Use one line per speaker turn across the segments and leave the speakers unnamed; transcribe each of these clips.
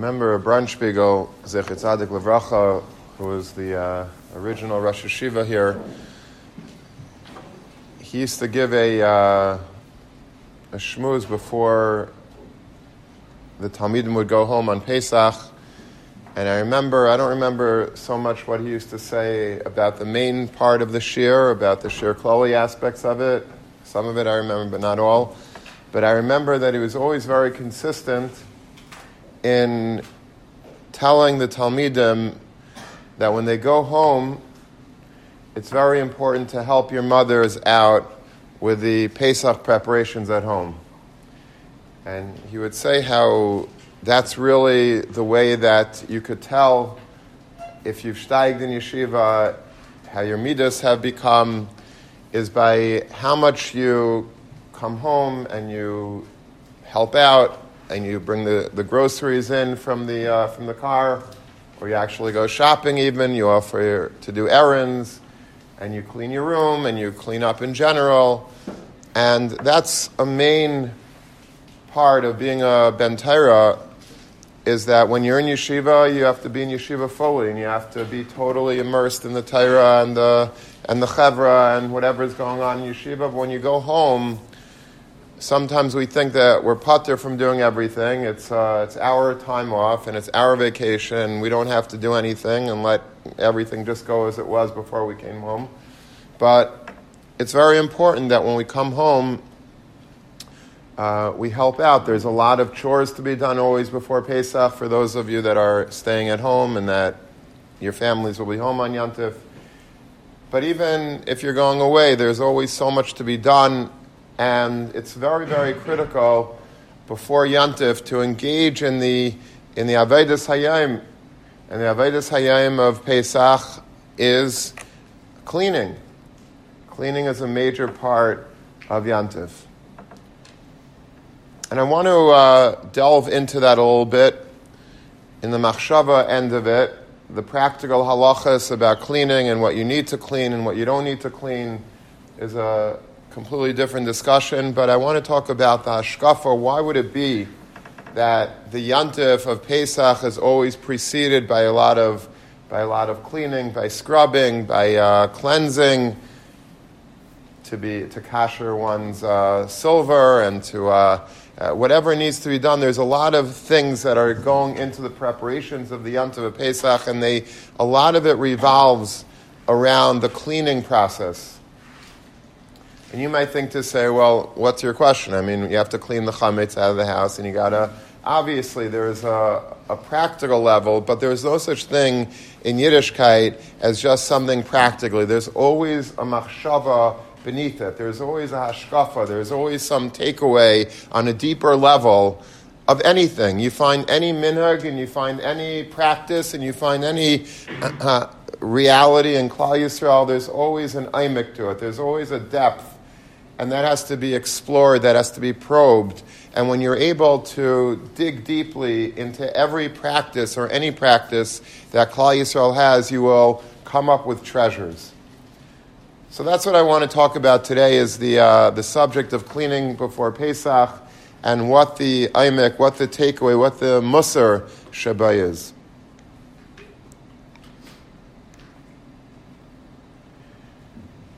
remember Brunspiegel, Zecher Tzadik Levracha, who was the uh, original Rosh HaYeshiva here. He used to give a, uh, a shmooze before the Talmidim would go home on Pesach. And I remember, I don't remember so much what he used to say about the main part of the shiur, about the shiur kloli aspects of it. Some of it I remember, but not all. But I remember that he was always very consistent in telling the Talmidim that when they go home, it's very important to help your mothers out with the Pesach preparations at home. And he would say how that's really the way that you could tell if you've steiged in yeshiva, how your midas have become, is by how much you come home and you help out and you bring the, the groceries in from the, uh, from the car, or you actually go shopping even, you offer to do errands, and you clean your room, and you clean up in general. And that's a main part of being a ben Torah is that when you're in yeshiva, you have to be in yeshiva fully, and you have to be totally immersed in the Torah and the and the chevra and whatever is going on in yeshiva. But when you go home, sometimes we think that we're putter from doing everything. It's uh, it's our time off and it's our vacation. We don't have to do anything and let everything just go as it was before we came home. But it's very important that when we come home uh, we help out. There's a lot of chores to be done always before Pesach for those of you that are staying at home and that your families will be home on Yantif. But even if you're going away, there's always so much to be done, and it's very, very critical before Yantif to engage in the in the Avedis Hayim. And the Avedis Hayim of Pesach is cleaning. Cleaning is a major part of Yantif. And I want to uh, delve into that a little bit in the machshava end of it, the practical halachas about cleaning and what you need to clean and what you don't need to clean is a completely different discussion. But I want to talk about the hashkafa. Why would it be that the yantif of Pesach is always preceded by a lot of by a lot of cleaning, by scrubbing, by uh, cleansing, to be to kasher one's uh, silver and to uh, uh, whatever needs to be done. There's a lot of things that are going into the preparations of the Yom of Pesach, and they, a lot of it revolves around the cleaning process. And you might think to say, well, what's your question? I mean, you have to clean the chametz out of the house, and you gotta. Obviously, there's a, a practical level, but there's no such thing in Yiddishkeit as just something practically. There's always a machshava beneath it. There's always a hashkafa. There's always some takeaway on a deeper level of anything. You find any minhag and you find any practice and you find any uh, reality in Klal Yisrael, there's always an imik to it. There's always a depth. And that has to be explored, that has to be probed. And when you're able to dig deeply into every practice or any practice that Klal Yisrael has, you will come up with treasures. So that's what I want to talk about today is the, uh, the subject of cleaning before Pesach and what the aimek, what the takeaway, what the musar sheba is.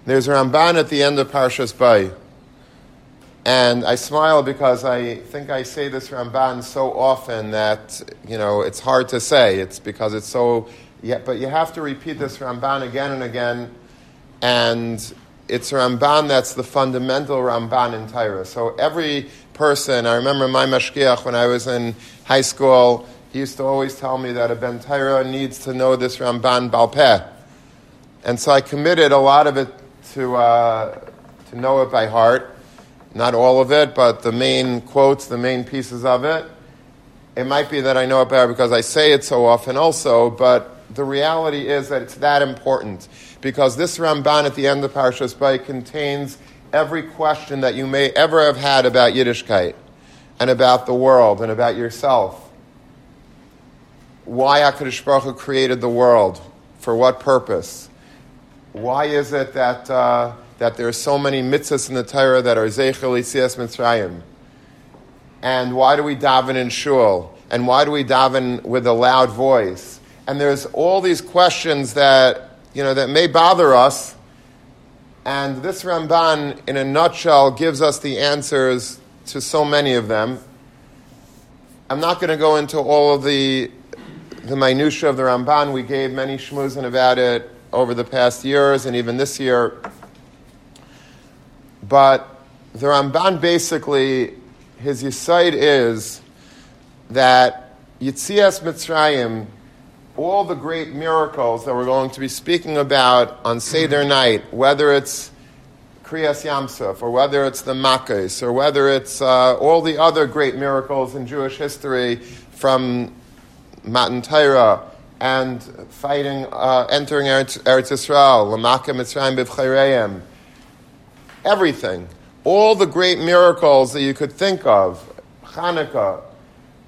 There's Ramban at the end of Parshas Bo. And I smile because I think I say this Ramban so often that, you know, it's hard to say. It's because it's so, yeah, but you have to repeat this Ramban again and again and it's Ramban that's the fundamental Ramban in Torah. So every person, I remember my mashgiach when I was in high school, he used to always tell me that a Ben Torah needs to know this Ramban Balpeh. And so I committed a lot of it to, uh, to know it by heart. Not all of it, but the main quotes, the main pieces of it. It might be that I know it better because I say it so often also, but the reality is that it's that important because this Ramban at the end of Parshas Bo contains every question that you may ever have had about Yiddishkeit and about the world and about yourself. Why HaKadosh Baruch Hu created the world? For what purpose? Why is it that, uh, that there are so many mitzvahs in the Torah that are Zeichel Yitzias Mitzrayim? And why do we daven in shul? And why do we daven with a loud voice? And there's all these questions that, you know, that may bother us. And this Ramban, in a nutshell, gives us the answers to so many of them. I'm not going to go into all of the, the minutiae of the Ramban. We gave many shmuzin about it over the past years and even this year. But the Ramban basically, his yisaid is that Yitzias Mitzrayim, all the great miracles that we're going to be speaking about on Seder night, whether it's Kriyas Yamsuf, or whether it's the Makkos, or whether it's uh, all the other great miracles in Jewish history from Matan Torah and fighting, uh, entering Eretz, Eretz Yisrael, Lamaka Mitzrayim Bivchayreim, everything, all the great miracles that you could think of, Hanukkah,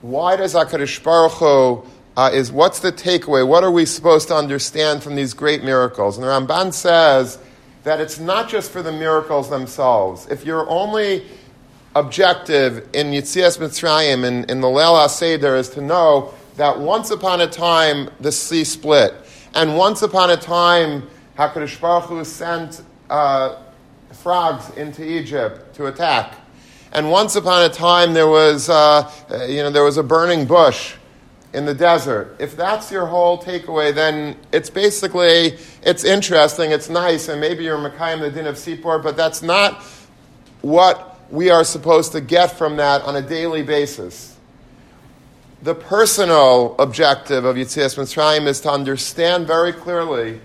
why does HaKadosh Baruch Hu, uh, is what's the takeaway? What are we supposed to understand from these great miracles? And the Ramban says that it's not just for the miracles themselves. If you're only objective in Yitzias Mitzrayim, in, in the Leil HaSeder, is to know that once upon a time the sea split, and once upon a time HaKadosh Baruch Hu sent uh, frogs into Egypt to attack. And once upon a time there was, uh, you know, there was a burning bush in the desert. If that's your whole takeaway, then it's basically, it's interesting, it's nice, and maybe you're Mekayim the din of Sipor, but that's not what we are supposed to get from that on a daily basis. The personal objective of Yitzias Mitzrayim is to understand very clearly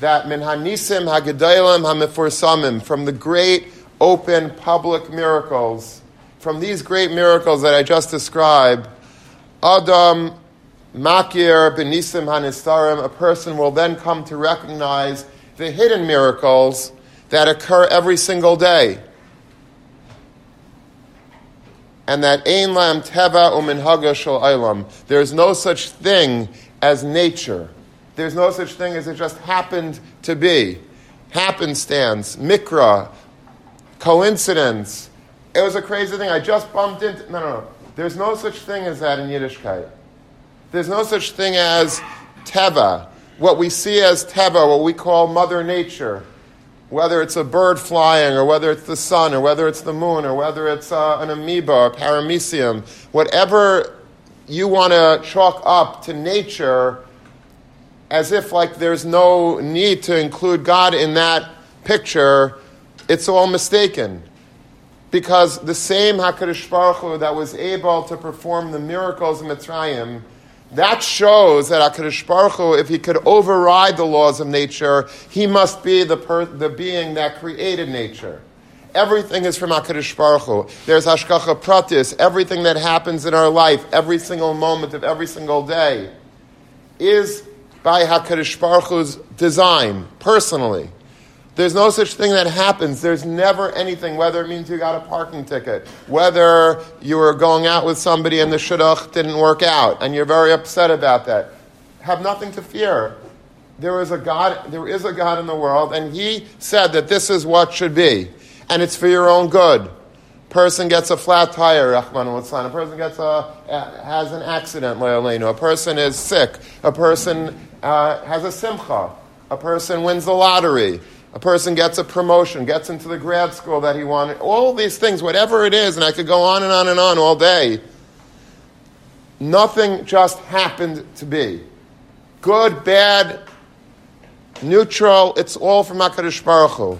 that min hanisim hagedailim hamifursamim, from the great open public miracles, from these great miracles that I just described, Adam Makir benisim hanistarim, a person will then come to recognize the hidden miracles that occur every single day. And that ein lam teva uminhaga shel. There is no such thing as nature. There's no such thing as it just happened to be. Happenstance, mikra, coincidence. It was a crazy thing. I just bumped into. No, no, no. There's no such thing as that in Yiddishkeit. There's no such thing as teva, what we see as teva, what we call Mother Nature. Whether it's a bird flying, or whether it's the sun, or whether it's the moon, or whether it's uh, an amoeba or paramecium, whatever you want to chalk up to nature as if like there's no need to include God in that picture, it's all mistaken. Because the same HaKadosh Baruch Hu that was able to perform the miracles in Mitzrayim, that shows that HaKadosh Baruch Hu, if he could override the laws of nature, he must be the, per, the being that created nature. Everything is from HaKadosh Baruch Hu. There's Hashgacha Pratis. Everything that happens in our life, every single moment of every single day, is by HaKadosh Baruch Hu's design, personally. There's no such thing that happens. There's never anything, whether it means you got a parking ticket, whether you were going out with somebody and the shidduch didn't work out, and you're very upset about that. Have nothing to fear. There is a God, there is a God in the world, and He said that this is what should be, and it's for your own good. Person gets a flat tire, Rahman al A person gets a has an accident, A person is sick. A person uh, has a simcha. A person wins the lottery. A person gets a promotion, gets into the grad school that he wanted. All these things, whatever it is, and I could go on and on and on all day. Nothing just happened to be. Good, bad, neutral, it's all from HaKadosh Baruch Hu.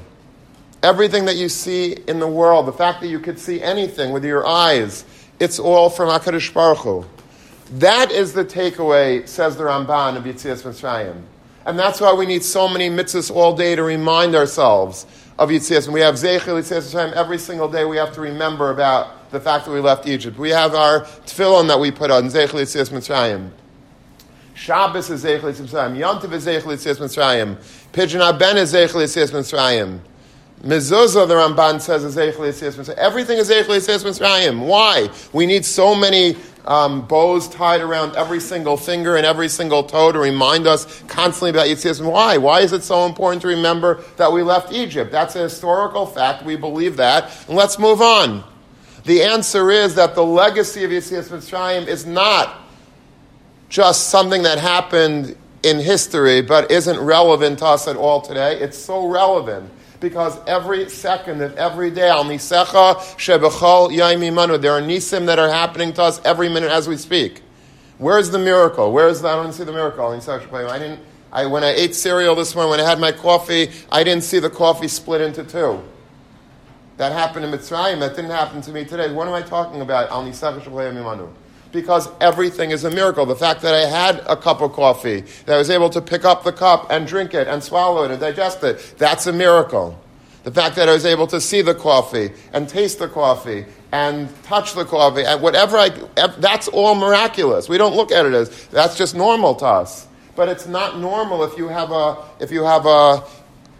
Everything that you see in the world, the fact that you could see anything with your eyes, it's all from HaKadosh Baruch Hu. That is the takeaway, says the Ramban of Yitzias Mitzrayim. And that's why we need so many mitzvahs all day to remind ourselves of Yitzias. And we have Zeichel Mitzrayim every single day. We have to remember about the fact that we left Egypt. We have our tefillin that we put on, Zeichel Yitzias Mitzrayim. Shabbos is Zeichel Yitzias Mitzrayim. Yontiv is Zeichel Yitzias Mitzrayim. Pidyon HaBen is Zeichel Yitzias Mitzrayim. Mezuzah, the Ramban says, is Zeichel Yitzias Mitzrayim. Everything is Zeichel Yitzias Mitzrayim. Why? We need so many um, bows tied around every single finger and every single toe to remind us constantly about Yitzias. Why? Why is it so important to remember that we left Egypt? That's a historical fact. We believe that. And let's move on. The answer is that the legacy of Yitzias Mitzrayim is not just something that happened in history but isn't relevant to us at all today. It's so relevant because every second of every day, al nisecha shebechol yaimi manu, there are nisim that are happening to us every minute as we speak. Where's the miracle? Where's the, I don't see the miracle. I didn't, I, when I ate cereal this morning, when I had my coffee, I didn't see the coffee split into two. That happened in Mitzrayim. That didn't happen to me today. What am I talking about? Al nisecha shebechol yaimi manu because everything is a miracle. The fact that I had a cup of coffee, that I was able to pick up the cup and drink it and swallow it and digest it, that's a miracle. The fact that I was able to see the coffee and taste the coffee and touch the coffee and whatever I, that's all miraculous. We don't look at it as that's just normal to us. But it's not normal if you have a, if you have a,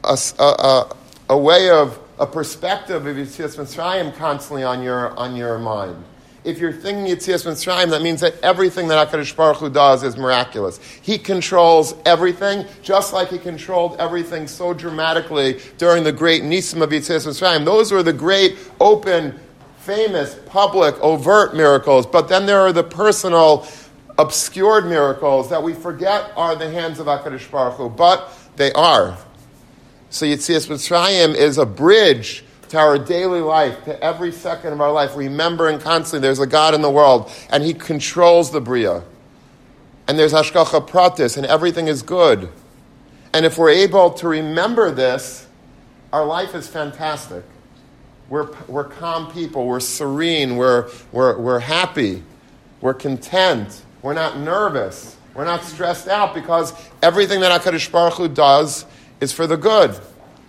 a, a, a way of, a perspective of Yitzias Mitzrayim constantly on your, on your mind if you're thinking Yitzias Mitzrayim, that means that everything that HaKadosh Baruch Hu does is miraculous. He controls everything, just like he controlled everything so dramatically during the great Nisim of Yitzias Mitzrayim. Those were the great, open, famous, public, overt miracles. But then there are the personal, obscured miracles that we forget are the hands of HaKadosh Baruch Hu, but they are. So Yitzias Mitzrayim is a bridge to our daily life, to every second of our life, remembering constantly there's a God in the world and He controls the Bria. And there's Hashgacha Pratis and everything is good. And if we're able to remember this, our life is fantastic. We're, we're calm people, we're serene, we're, we're, we're happy, we're content, we're not nervous, we're not stressed out because everything that HaKadosh Baruch Hu does is for the good.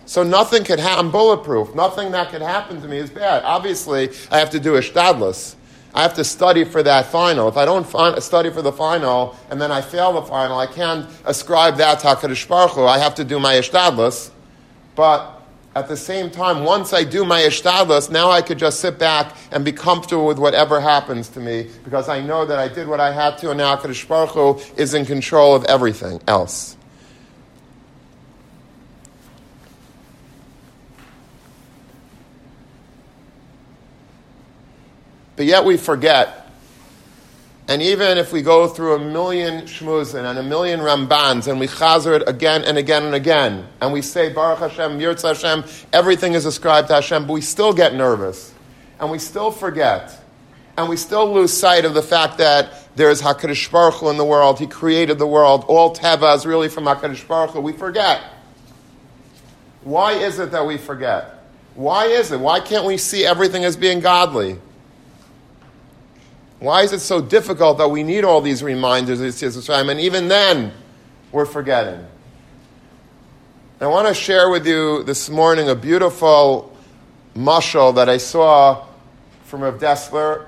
So nothing could happen. I'm bulletproof. Nothing that could happen to me is bad. Obviously, I have to do a shtadlis. I have to study for that final. If I don't study for the final and then I fail the final, I can't ascribe that to HaKadosh Baruch Hu. I have to do my ishtadlis. But at the same time, once I do my ishtadlis, now I could just sit back and be comfortable with whatever happens to me because I know that I did what I had to and now HaKadosh Baruch Hu is in control of everything else. But yet we forget. And even if we go through a million shmuzin and a million rambans and we chazer it again and again and again, and we say Baruch Hashem, Yirtz Hashem, everything is ascribed to Hashem, but we still get nervous. And we still forget. And we still lose sight of the fact that there is HaKadosh Baruch Hu in the world. He created the world. All Teva is really from HaKadosh Baruch Hu. We forget. Why is it that we forget? Why is it? Why can't we see everything as being godly? Why is it so difficult that we need all these reminders of Yitzias and even then we're forgetting? I want to share with you this morning a beautiful mushal that I saw from Rav Dessler.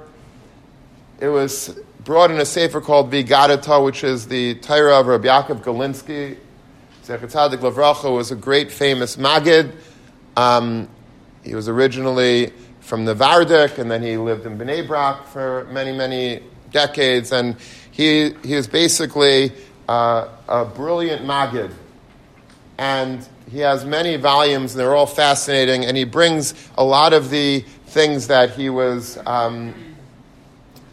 It was brought in a sefer called V'higadta, which is the Torah of Rabbi Yaakov Galinsky. Zecher Tzadik Lavracha was a great famous Magid. Um, he was originally from the Vardik, and then he lived in Bnei Brak for many, many decades. And he, he is basically uh, a brilliant Magid. And he has many volumes, and they're all fascinating. And he brings a lot of the things that he was, um,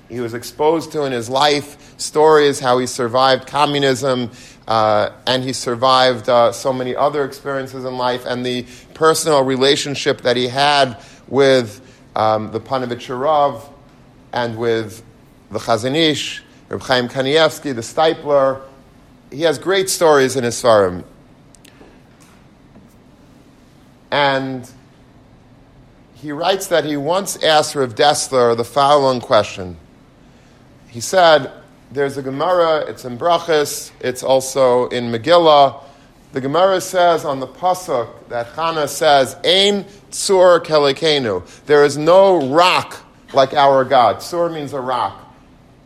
he was exposed to in his life, stories, how he survived communism, uh, and he survived uh, so many other experiences in life, and the personal relationship that he had with um, the Panovich and with the Chazon Ish, Reb Chaim Kanievsky, the Steipler. He has great stories in his seforim. And he writes that he once asked Rav Dessler the following question. He said, There's a Gemara, it's in Brachas, it's also in Megillah. The Gemara says on the pasuk that Hannah says, "Ein tsur kelikenu." There is no rock like our God. Tsur means a rock.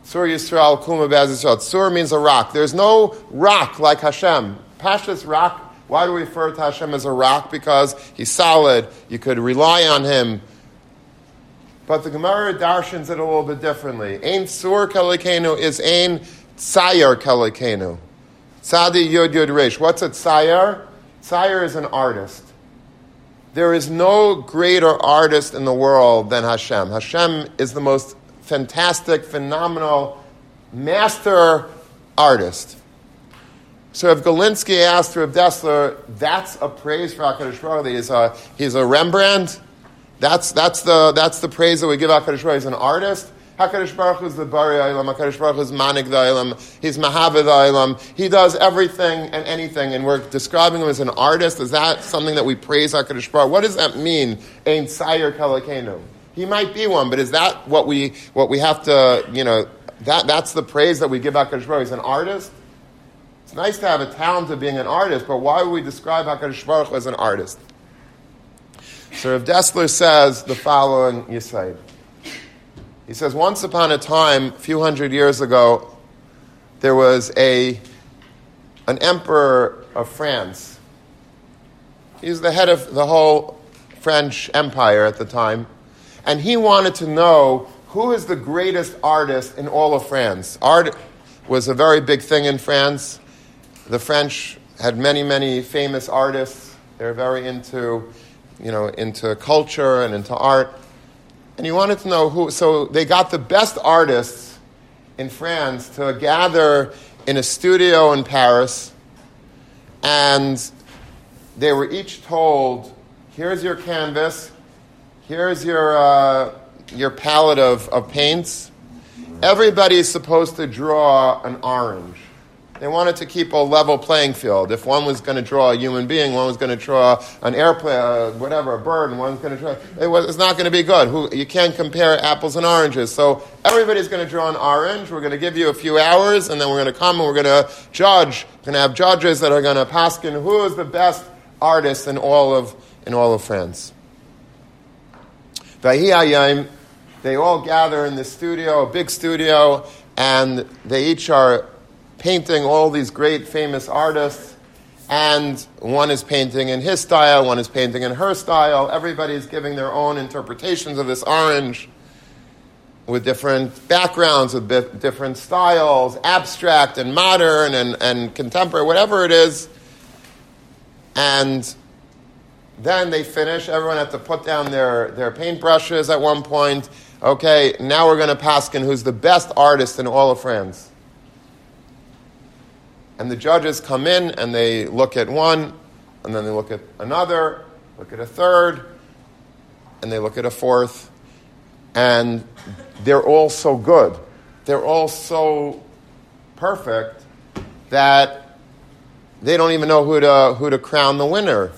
Tsur Yisrael kuma Yisrael. Tzur means a rock. There's no rock like Hashem. Pashas rock. Why do we refer to Hashem as a rock? Because he's solid. You could rely on him. But the Gemara darshans it a little bit differently. Ein tzur kelikenu is ein tzayer kelikenu. Tzadi Yud Yud Rish. What's a tsayer? Tsayer is an artist. there is no greater artist in the world than Hashem. Hashem is the most fantastic, phenomenal, master artist. So if Galinsky asked Rav Dessler, that's a praise for HaKadosh Baruch Hu, he's a, he's a Rembrandt, that's, that's, the, that's the praise that we give HaKadosh Baruch Hu. He's an artist. HaKadosh Baruch Hu is the Bari Olam, HaKadosh Baruch Hu is Manik Olam, he's Mahavid Olam. He does everything and anything, and we're describing him as an artist. Is that something that we praise HaKadosh Baruch What does that mean? Ein Sayer Kalakenu. He might be one, but is that what we, what we have to, you know, that, that's the praise that we give HaKadosh Baruch He's an artist? It's nice to have a talent of being an artist, but why would we describe HaKadosh Baruch Hu as an artist? So Rav Dessler says the following Yisaid. He says, once upon a time, a few hundred years ago, there was a, an emperor of France. He's the head of the whole French empire at the time. And he wanted to know who is the greatest artist in all of France. Art was a very big thing in France. The French had many, many famous artists. They're very into, you know, into culture and into art and he wanted to know who. So they got the best artists in France to gather in a studio in Paris, and they were each told, "Here's your canvas, here's your uh, your palette of, of paints. Everybody is supposed to draw an orange." They wanted to keep a level playing field. If one was going to draw a human being, one was going to draw an airplane, uh, whatever, a bird, and one was going to draw. It was, it's not going to be good. Who, you can't compare apples and oranges. So everybody's going to draw an orange. We're going to give you a few hours, and then we're going to come and we're going to judge. We're going to have judges that are going to paskin who is the best artist in all of in all of France. They all gather in the studio, a big studio, and they each are painting all these great famous artists, and one is painting in his style, one is painting in her style. Everybody's giving their own interpretations of this orange with different backgrounds, with different styles, abstract and modern and, and contemporary, whatever it is. And then they finish. Everyone has to put down their, their paintbrushes at one point. Okay, now we're going to paskin who's the best artist in all of France. And the judges come in and they look at one, and then they look at another, look at a third, and they look at a fourth, and they're all so good. They're all so perfect that they don't even know who to, who to crown the winner.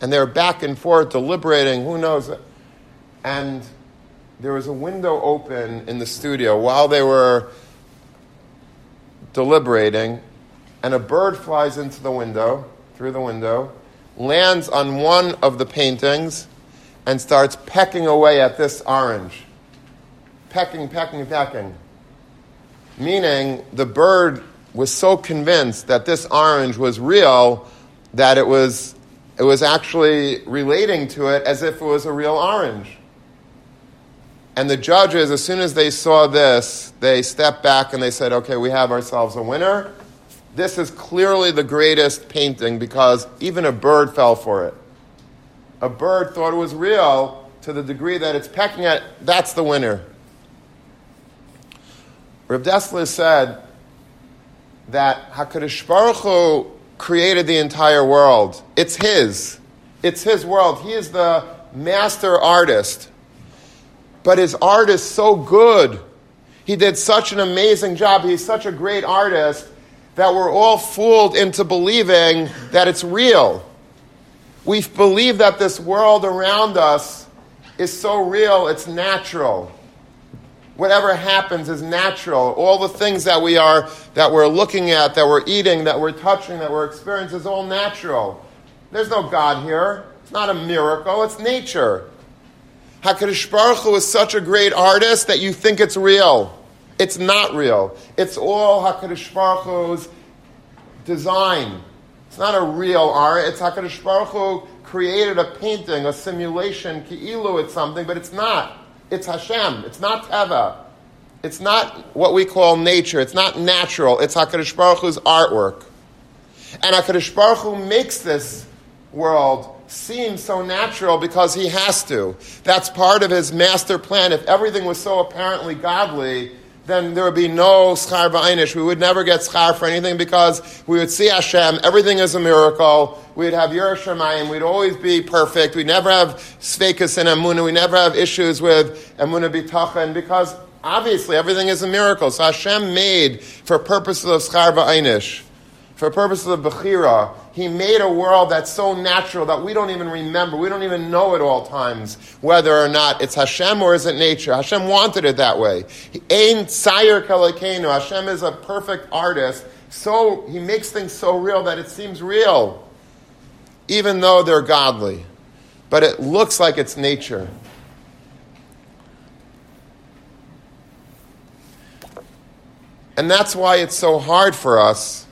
And they're back and forth deliberating, who knows. And there was a window open in the studio while they were deliberating, and a bird flies into the window, through the window, lands on one of the paintings, and starts pecking away at this orange. Pecking, pecking, pecking. Meaning the bird was so convinced that this orange was real that it was, it was actually relating to it as if it was a real orange. And the judges, as soon as they saw this, they stepped back and they said, okay, we have ourselves a winner this is clearly the greatest painting because even a bird fell for it. A bird thought it was real to the degree that it's pecking at, that's the winner. Reb Dessler said that HaKadosh Baruch Hu created the entire world. It's his. It's his world. He is the master artist. But his art is so good. He did such an amazing job. He's such a great artist that we're all fooled into believing that it's real. We believe that this world around us is so real, it's natural. Whatever happens is natural. All the things that we are that we're looking at, that we're eating, that we're touching, that we're experiencing is all natural. There's no God here. It's not a miracle, it's nature. HaKadosh Baruch Hu is such a great artist that you think it's real. It's not real. It's all HaKadosh Baruch Hu's design. It's not a real art. It's HaKadosh Baruch Hu created a painting, a simulation, ki'ilu, it's something, but it's not. It's Hashem. It's not Teva. It's not what we call nature. It's not natural. It's HaKadosh Baruch Hu's artwork. And HaKadosh Baruch Hu makes this world seem so natural because he has to. That's part of his master plan. If everything was so apparently godly, then there would be no schar ba'inish. We would never get schar for anything because we would see Hashem. Everything is a miracle. We'd have Yerushalayim. We'd always be perfect. We'd never have svekas and emunah. We never have issues with emunah bitachon because obviously everything is a miracle. So Hashem made for purposes of schar ba'inish, for purposes of bechira, he made a world that's so natural that we don't even remember, we don't even know at all times whether or not it's Hashem or is it nature. Hashem wanted it that way. Ain Sayer Kalakenu. Hashem is a perfect artist, so he makes things so real that it seems real, even though they're godly. But it looks like it's nature. And that's why it's so hard for us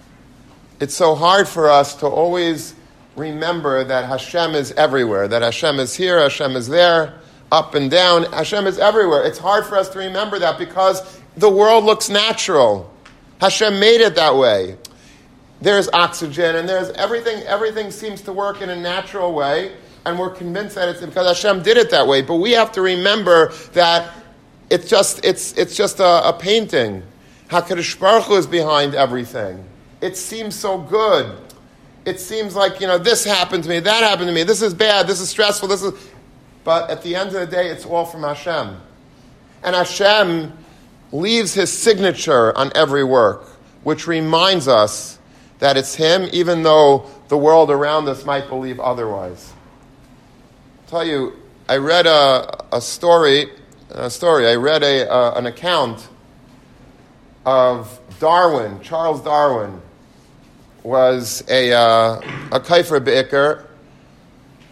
it's so hard for us to always remember that Hashem is everywhere, that Hashem is here, Hashem is there, up and down. Hashem is everywhere. It's hard for us to remember that because the world looks natural. Hashem made it that way. There's oxygen and there's everything, everything seems to work in a natural way, and we're convinced that it's because Hashem did it that way. But we have to remember that it's just, it's, it's just a, a painting. HaKadosh Baruch Hu is behind everything it seems so good. It seems like, you know, this happened to me, that happened to me, this is bad, this is stressful, this is. But at the end of the day, it's all from Hashem. And Hashem leaves his signature on every work, which reminds us that it's him, even though the world around us might believe otherwise. I'll tell you, I read a, a story, a story, I read a, uh, an account of Darwin, Charles Darwin, was a, uh, a kaifer be'ikr.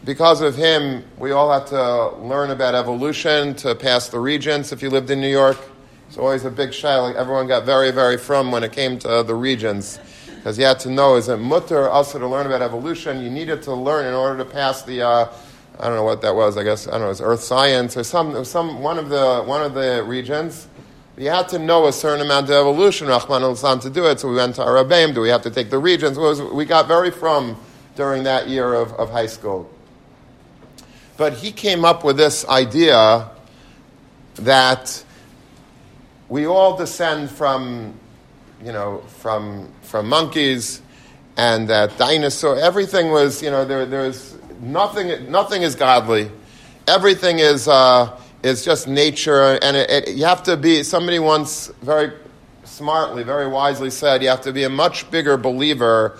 Because of him, we all had to learn about evolution to pass the regents if you lived in New York. It's always a big shy. Like everyone got very, very frum when it came to the regents. Because you had to know, is it mutter also to learn about evolution? You needed to learn in order to pass the, uh, I don't know what that was, I guess, I don't know, it was earth science or some, some one, of the, one of the regents we had to know a certain amount of evolution, Rahman al to do it. So we went to Arabim. Do we have to take the regents? Was, we got very frum during that year of, of high school. But he came up with this idea that we all descend from, you know, from, from monkeys and that dinosaur, everything was, you know, there, there's nothing, nothing is godly. Everything is, uh, is just nature, and it, it, you have to be. Somebody once very smartly, very wisely said, you have to be a much bigger believer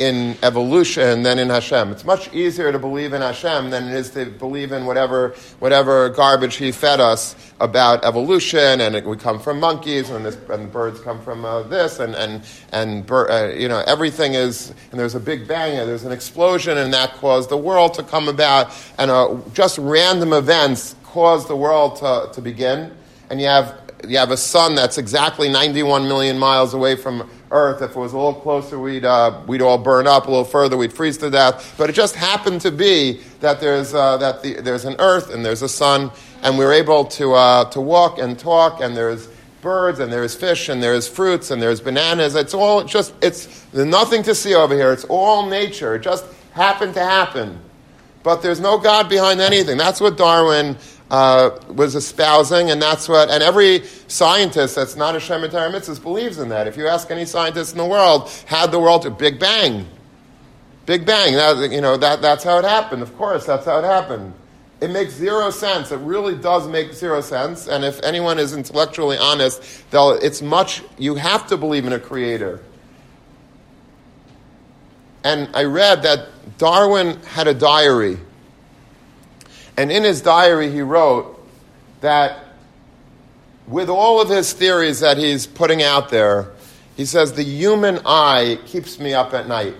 in evolution than in Hashem. It's much easier to believe in Hashem than it is to believe in whatever, whatever garbage He fed us about evolution, and it, we come from monkeys, and, this, and birds come from uh, this, and, and, and uh, you know, everything is, and there's a big bang, and there's an explosion, and that caused the world to come about, and uh, just random events caused the world to, to begin, and you have, you have a sun that's exactly 91 million miles away from Earth. If it was a little closer, we'd, uh, we'd all burn up. A little further, we'd freeze to death. But it just happened to be that there's, uh, that the, there's an Earth and there's a sun, and we're able to, uh, to walk and talk, and there's birds, and there's fish, and there's fruits, and there's bananas. It's all just, it's there's nothing to see over here. It's all nature. It just happened to happen. But there's no God behind anything. That's what Darwin uh, was espousing, and that's what, and every scientist that's not a Shemitah Mitzvah believes in that. If you ask any scientist in the world, had the world to Big Bang? Big Bang, that, you know, that, that's how it happened. Of course, that's how it happened. It makes zero sense. It really does make zero sense. And if anyone is intellectually honest, they'll, it's much, you have to believe in a creator. And I read that Darwin had a diary and in his diary, he wrote that with all of his theories that he's putting out there, he says, the human eye keeps me up at night.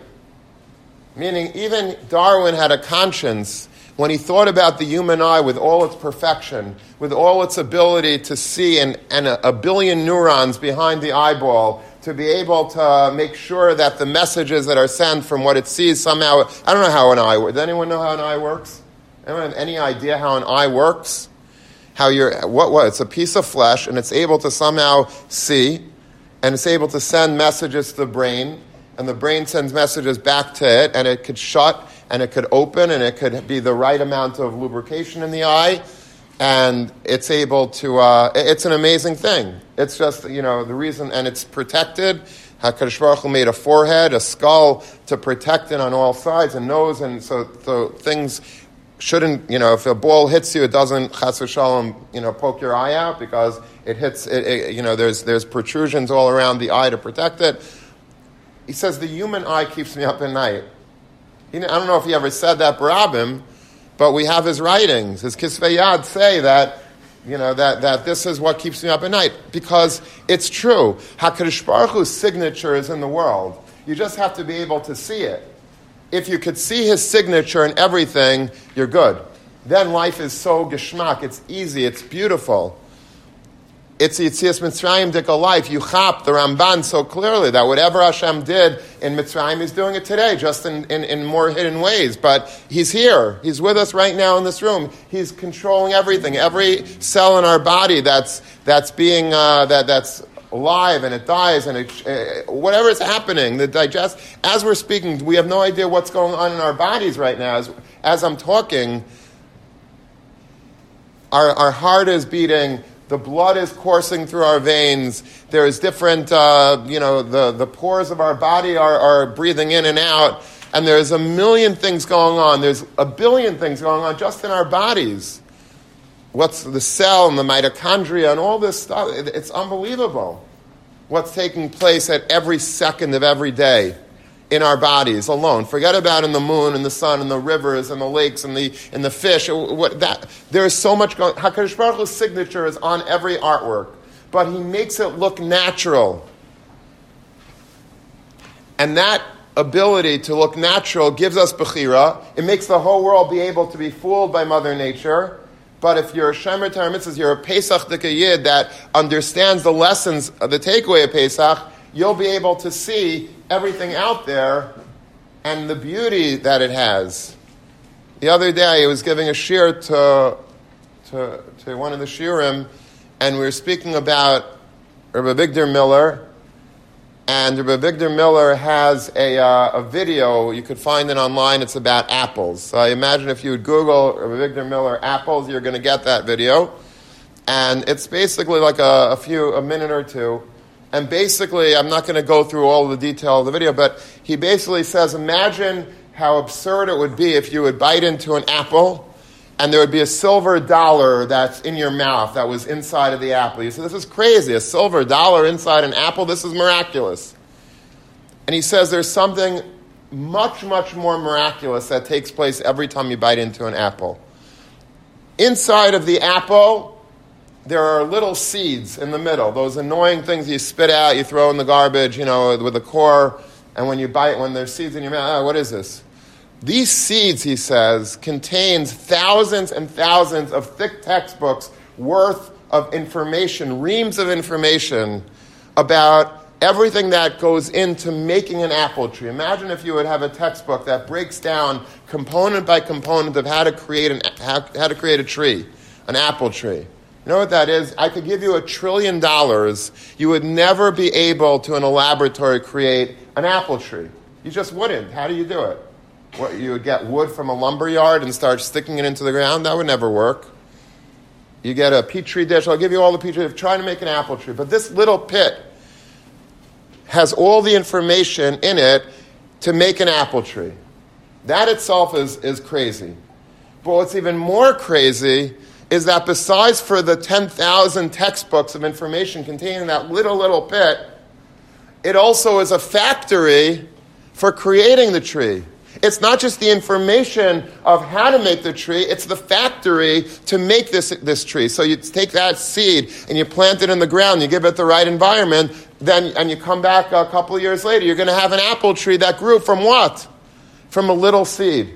Meaning, even Darwin had a conscience when he thought about the human eye with all its perfection, with all its ability to see and, and a, a billion neurons behind the eyeball, to be able to make sure that the messages that are sent from what it sees somehow. I don't know how an eye works. Does anyone know how an eye works? Anyone have any idea how an eye works? How you're, what, what? It's a piece of flesh and it's able to somehow see and it's able to send messages to the brain and the brain sends messages back to it and it could shut and it could open, and it could be the right amount of lubrication in the eye, and it's able to. Uh, it's an amazing thing. It's just you know the reason, and it's protected. Hakadosh Baruch Hu made a forehead, a skull to protect it on all sides, and nose, and so so things shouldn't, you know, if a ball hits you, it doesn't, chas v'shalom, you know, poke your eye out because it hits, it, it, you know, there's, there's protrusions all around the eye to protect it. He says, the human eye keeps me up at night. I don't know if he ever said that barabim, but we have his writings. His kisvei yad say that, you know, that, that this is what keeps me up at night because it's true. HaKadosh Baruch Hu's signature is in the world. You just have to be able to see it if you could see his signature and everything, you're good. Then life is so geschmack. It's easy. It's beautiful. It's Yitzias Mitzrayim Dika life. You chop the Ramban so clearly that whatever Hashem did in Mitzrayim, He's doing it today, just in, in, in more hidden ways. But He's here. He's with us right now in this room. He's controlling everything. Every cell in our body that's, that's being, uh, that, that's alive and it dies and it, uh, whatever is happening, the digest. As we're speaking, we have no idea what's going on in our bodies right now. As, as I'm talking, our, our heart is beating, the blood is coursing through our veins. There's different, uh, you know, the, the pores of our body are, are breathing in and out. And there's a million things going on. There's a billion things going on just in our bodies what's the cell and the mitochondria and all this stuff. It's unbelievable what's taking place at every second of every day in our bodies alone. Forget about in the moon and the sun and the rivers and the lakes and the, and the fish. Uh, what, that, there is so much going HaKadosh Baruch Hu's signature is on every artwork, but he makes it look natural. And that ability to look natural gives us Bechira. It makes the whole world be able to be fooled by Mother Nature. But if you're a Shemer Torah Mitzvahs, you're a Pesach Yid that understands the lessons of the takeaway of Pesach, you'll be able to see everything out there and the beauty that it has. The other day, I was giving a shiur to, to, to one of the shiurim, and we were speaking about Rabbi Avigdor Miller, and Rabbi Avigdor Miller has a, uh, a video, you could find it online, it's about apples. So I imagine if you would Google Rabbi Avigdor Miller apples, you're going to get that video. And it's basically like a, a few, a minute or two. And basically, I'm not going to go through all the detail of the video, but he basically says, imagine how absurd it would be if you would bite into an apple and there would be a silver dollar that's in your mouth that was inside of the apple. You say, This is crazy. A silver dollar inside an apple? This is miraculous. And he says there's something much, much more miraculous that takes place every time you bite into an apple. Inside of the apple, there are little seeds in the middle, those annoying things you spit out, you throw in the garbage, you know, with the core, and when you bite, when there's seeds in your mouth, oh, what is this? These seeds, he says, contains thousands and thousands of thick textbooks worth of information, reams of information about everything that goes into making an apple tree. Imagine if you would have a textbook that breaks down component by component of how to create, an, how, how to create a tree, an apple tree. You know what that is? I could give you a trillion dollars. You would never be able to, in a laboratory, create an apple tree. You just wouldn't. How do you do it? What, you would get wood from a lumber yard and start sticking it into the ground? That would never work. You get a petri dish. I'll give you all the petri dish. Trying to make an apple tree. But this little pit has all the information in it to make an apple tree. That itself is, is crazy. But what's even more crazy is that besides for the 10,000 textbooks of information contained in that little, little pit, it also is a factory for creating the tree. It's not just the information of how to make the tree, it's the factory to make this, this tree. So you take that seed and you plant it in the ground, you give it the right environment, then, and you come back a couple years later, you're going to have an apple tree that grew from what? From a little seed.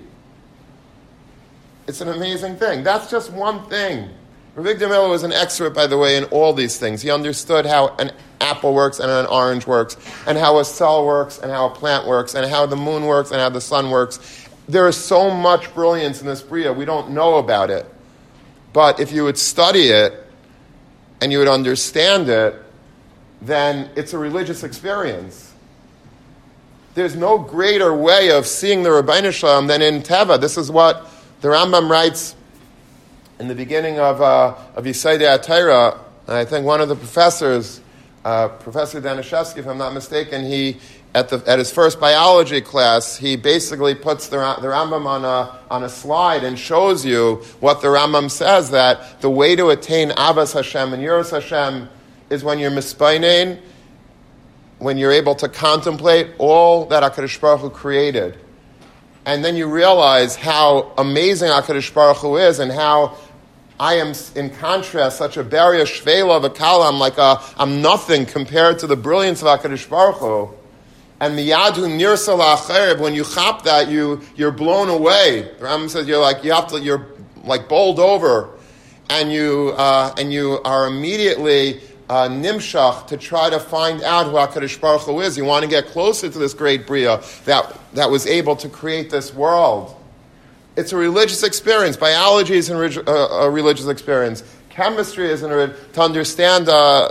It's an amazing thing. That's just one thing. Avigdor Miller was an expert, by the way, in all these things. He understood how an apple works and an orange works, and how a cell works and how a plant works, and how the moon works and how the sun works. There is so much brilliance in this Bria, we don't know about it. But if you would study it and you would understand it, then it's a religious experience. there's no greater way of seeing the Ribono Shel Olam than in Teva. This is what the Rambam writes in the beginning of, uh, of Yisayde Atayra. I think one of the professors, uh, Professor Danishevsky, if I'm not mistaken, he, at, the, at his first biology class, he basically puts the, the Rambam on a, on a slide and shows you what the Rambam says that the way to attain Ahavas Hashem and Yiras Hashem is when you're mispainain, when you're able to contemplate all that HaKadosh Baruch Hu created. And then you realize how amazing HaKadosh Baruch Hu is and how I am, in contrast, such a barrier, shvela, v'kala, I'm like a, I'm nothing compared to the brilliance of HaKadosh Baruch Hu. And miyadu nirsa la'acherib, when you chop that, you, you're blown away. The Rambam says you're like, you have to, you're like bowled over. And you, uh, and you are immediately uh, nimshach to try to find out who HaKadosh Baruch Hu is. You want to get closer to this great Bria that, that was able to create this world. It's a religious experience. Biology is a, a religious experience. Chemistry is a, to understand uh,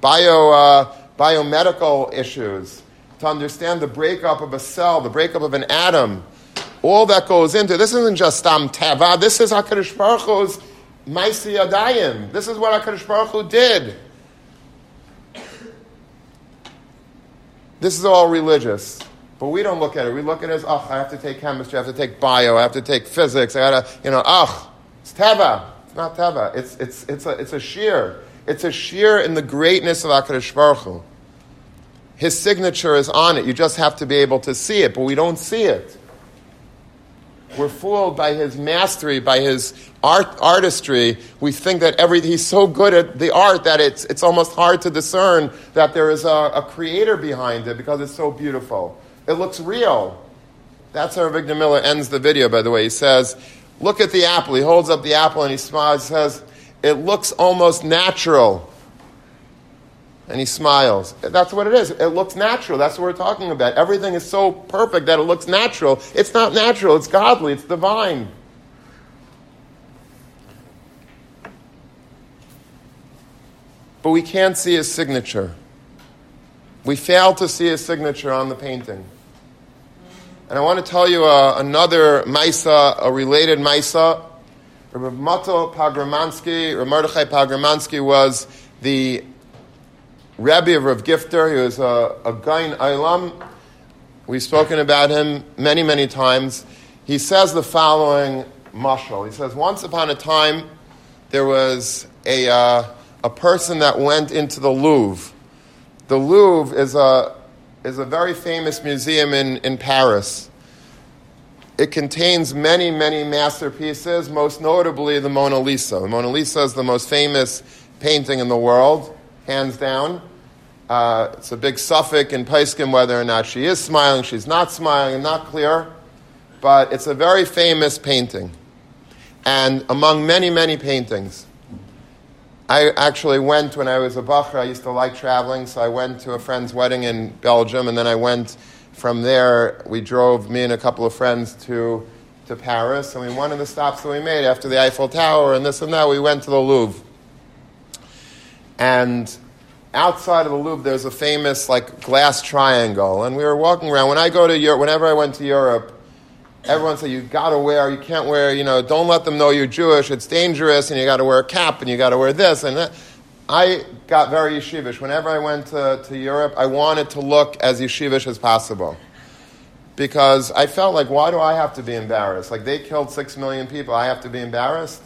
bio, uh, biomedical issues, to understand the breakup of a cell, the breakup of an atom. All that goes into this isn't just Stam Teva. This is HaKadosh Baruch Hu's Maisi Adayim. This is what HaKadosh Baruch Hu did. This is all religious. But we don't look at it. We look at it as, oh, I have to take chemistry, I have to take bio, I have to take physics, I gotta, you know, oh, it's teva. It's not teva. It's, it's, it's, a, it's a sheer. It's a sheer in the greatness of HaKadosh Baruch Hu. His signature is on it. You just have to be able to see it, but we don't see it. We're fooled by his mastery, by his art, artistry. We think that every, he's so good at the art that it's, it's almost hard to discern that there is a, a creator behind it because it's so beautiful. It looks real. That's how Victor Miller ends the video, by the way. He says, Look at the apple. He holds up the apple and he smiles. He says, It looks almost natural. And he smiles. That's what it is. It looks natural. That's what we're talking about. Everything is so perfect that it looks natural. It's not natural, it's godly, it's divine. But we can't see his signature. We fail to see his signature on the painting. And I want to tell you uh, another Maisa, a related Maisa. Rabbi Mato Pogramansky, Rabbi Mordechai Pogramansky was the Rebbe of Rav Gifter. He was a, a guy in Eilam. We've spoken about him many, many times. He says the following mashal. He says, Once upon a time, there was a, uh, a person that went into the Louvre. The Louvre is a is a very famous museum in, in Paris. It contains many, many masterpieces, most notably the Mona Lisa. The Mona Lisa is the most famous painting in the world, hands down. Uh, it's a big suffix in Paiskim whether or not she is smiling, she's not smiling, not clear. But it's a very famous painting. And among many, many paintings, I actually went when I was a Bacher. I used to like traveling, so I went to a friend's wedding in Belgium, and then I went from there. We drove, me and a couple of friends, to, to Paris, and we, one of the stops that we made after the Eiffel Tower and this and that, we went to the Louvre. And outside of the Louvre, there's a famous like glass triangle, and we were walking around. When I go to Europe, whenever I went to Europe, everyone said you got to wear, you can't wear, you know, don't let them know you're Jewish. It's dangerous, and you got to wear a cap, and you got to wear this and that. I got very yeshivish. Whenever I went to, to Europe, I wanted to look as yeshivish as possible. Because I felt like, why do I have to be embarrassed? Like, they killed six million people. I have to be embarrassed?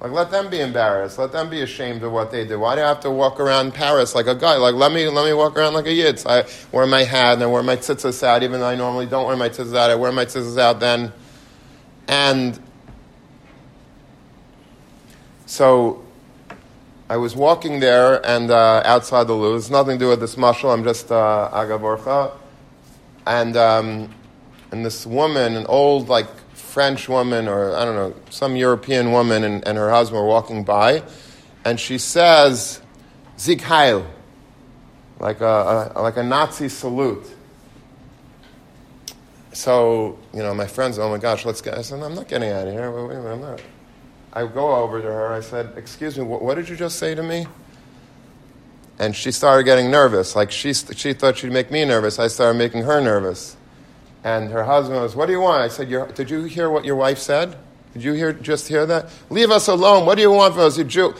Like, let them be embarrassed. Let them be ashamed of what they did. Why do I have to walk around Paris like a guy? Like, let me, let me walk around like a yid. I wear my hat and I wear my tzitzis out, even though I normally don't wear my tzitzis out. I wear my tzitzis out then. And so I was walking there and uh, outside the Louvre. It's nothing to do with this mashal. I'm just uh, Agavorcha. And, um, and this woman, an old, like, French woman or I don't know, some European woman and, and her husband were walking by, and she says, Sieg Heil, like a, a, like a Nazi salute. So, you know, my friends, oh my gosh, let's get, I said, I'm not getting out of here. Wait, wait, I'm not. I go over to her, I said, excuse me, what, what did you just say to me? and she started getting nervous. Like she, she thought she'd make me nervous. I started making her nervous. And her husband was, What do you want? I said, Did you hear what your wife said? Did you hear, just hear that? Leave us alone. What do you want from us, you Jew?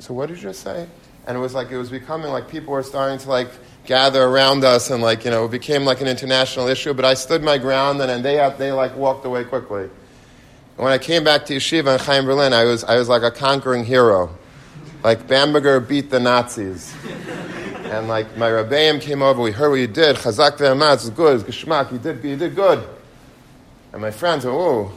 So what did you say? And it was like, it was becoming like people were starting to like gather around us and like, you know, it became like an international issue. But I stood my ground and, and they, they like walked away quickly. When I came back to yeshiva in Chaim Berlin, I was, I was like a conquering hero. Like Bamberger beat the Nazis. And like my Rabbeim came over, we heard what you did. Chazak ve'amatz, it's good, it's geschmack, you did, you did good. And my friends, oh.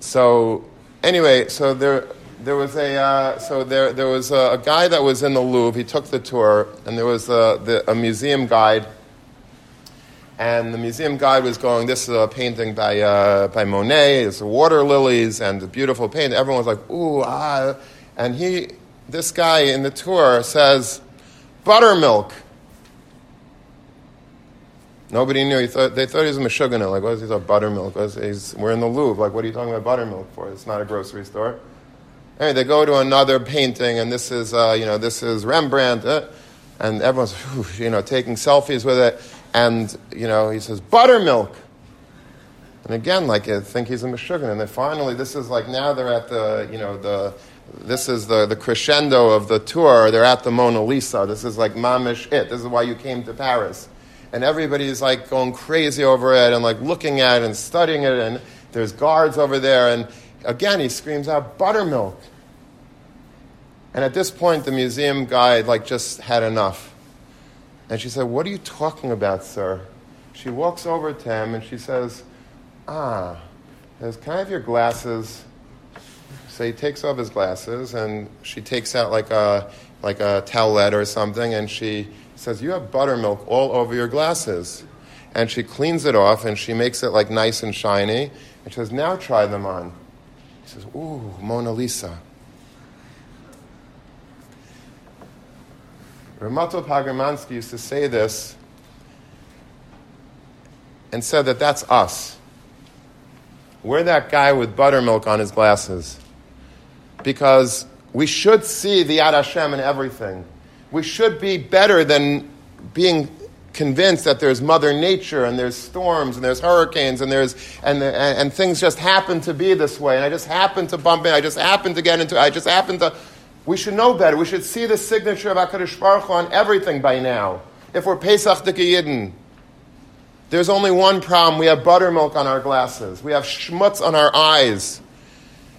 So anyway, so there, there was a uh, so there there was a, a, guy that was in the Louvre. He took the tour, and there was a, the, a museum guide. And the museum guide was going, This is a painting by, uh, by Monet, it's water lilies and a beautiful painting. Everyone was like, Ooh, ah. And he, this guy in the tour says, buttermilk. Nobody knew. He thought, they thought he was a Meshuggah. Like, what is he talking buttermilk? we're in the Louvre. Like, what are you talking about buttermilk for? It's not a grocery store. Anyway, they go to another painting, and this is, uh, you know, this is Rembrandt, uh, and everyone's, you know, taking selfies with it. And, you know, he says, buttermilk. And again, like, I think he's a Meshuggah. And then finally, this is like, now they're at the, you know, the, this is the, the crescendo of the tour. They're at the Mona Lisa. This is like mamish it. This is why you came to Paris. And everybody's like going crazy over it and like looking at it and studying it. And there's guards over there. And again, he screams out, buttermilk. And at this point, the museum guide like just had enough. And she said, What are you talking about, sir? She walks over to him and she says, Ah, Can I have your glasses? So he takes off his glasses, and she takes out like a like a towelette or something, and she says, "You have buttermilk all over your glasses." And she cleans it off, and she makes it like nice and shiny. And she says, "Now try them on." He says, "Ooh, Mona Lisa." Ramato Pogramansky used to say this and said that that's us. We're that guy with buttermilk on his glasses because we should see the Yad Hashem in everything. We should be better than being convinced that there's Mother Nature and there's storms and there's hurricanes and there's and, and, and things just happen to be this way and I just happen to bump in, I just happen to get into, I just happen to. We should know better. We should see the signature of Hakadosh Baruch Hu on everything by now. If we're Pesach Yidden, there's only one problem: we have buttermilk on our glasses, we have schmutz on our eyes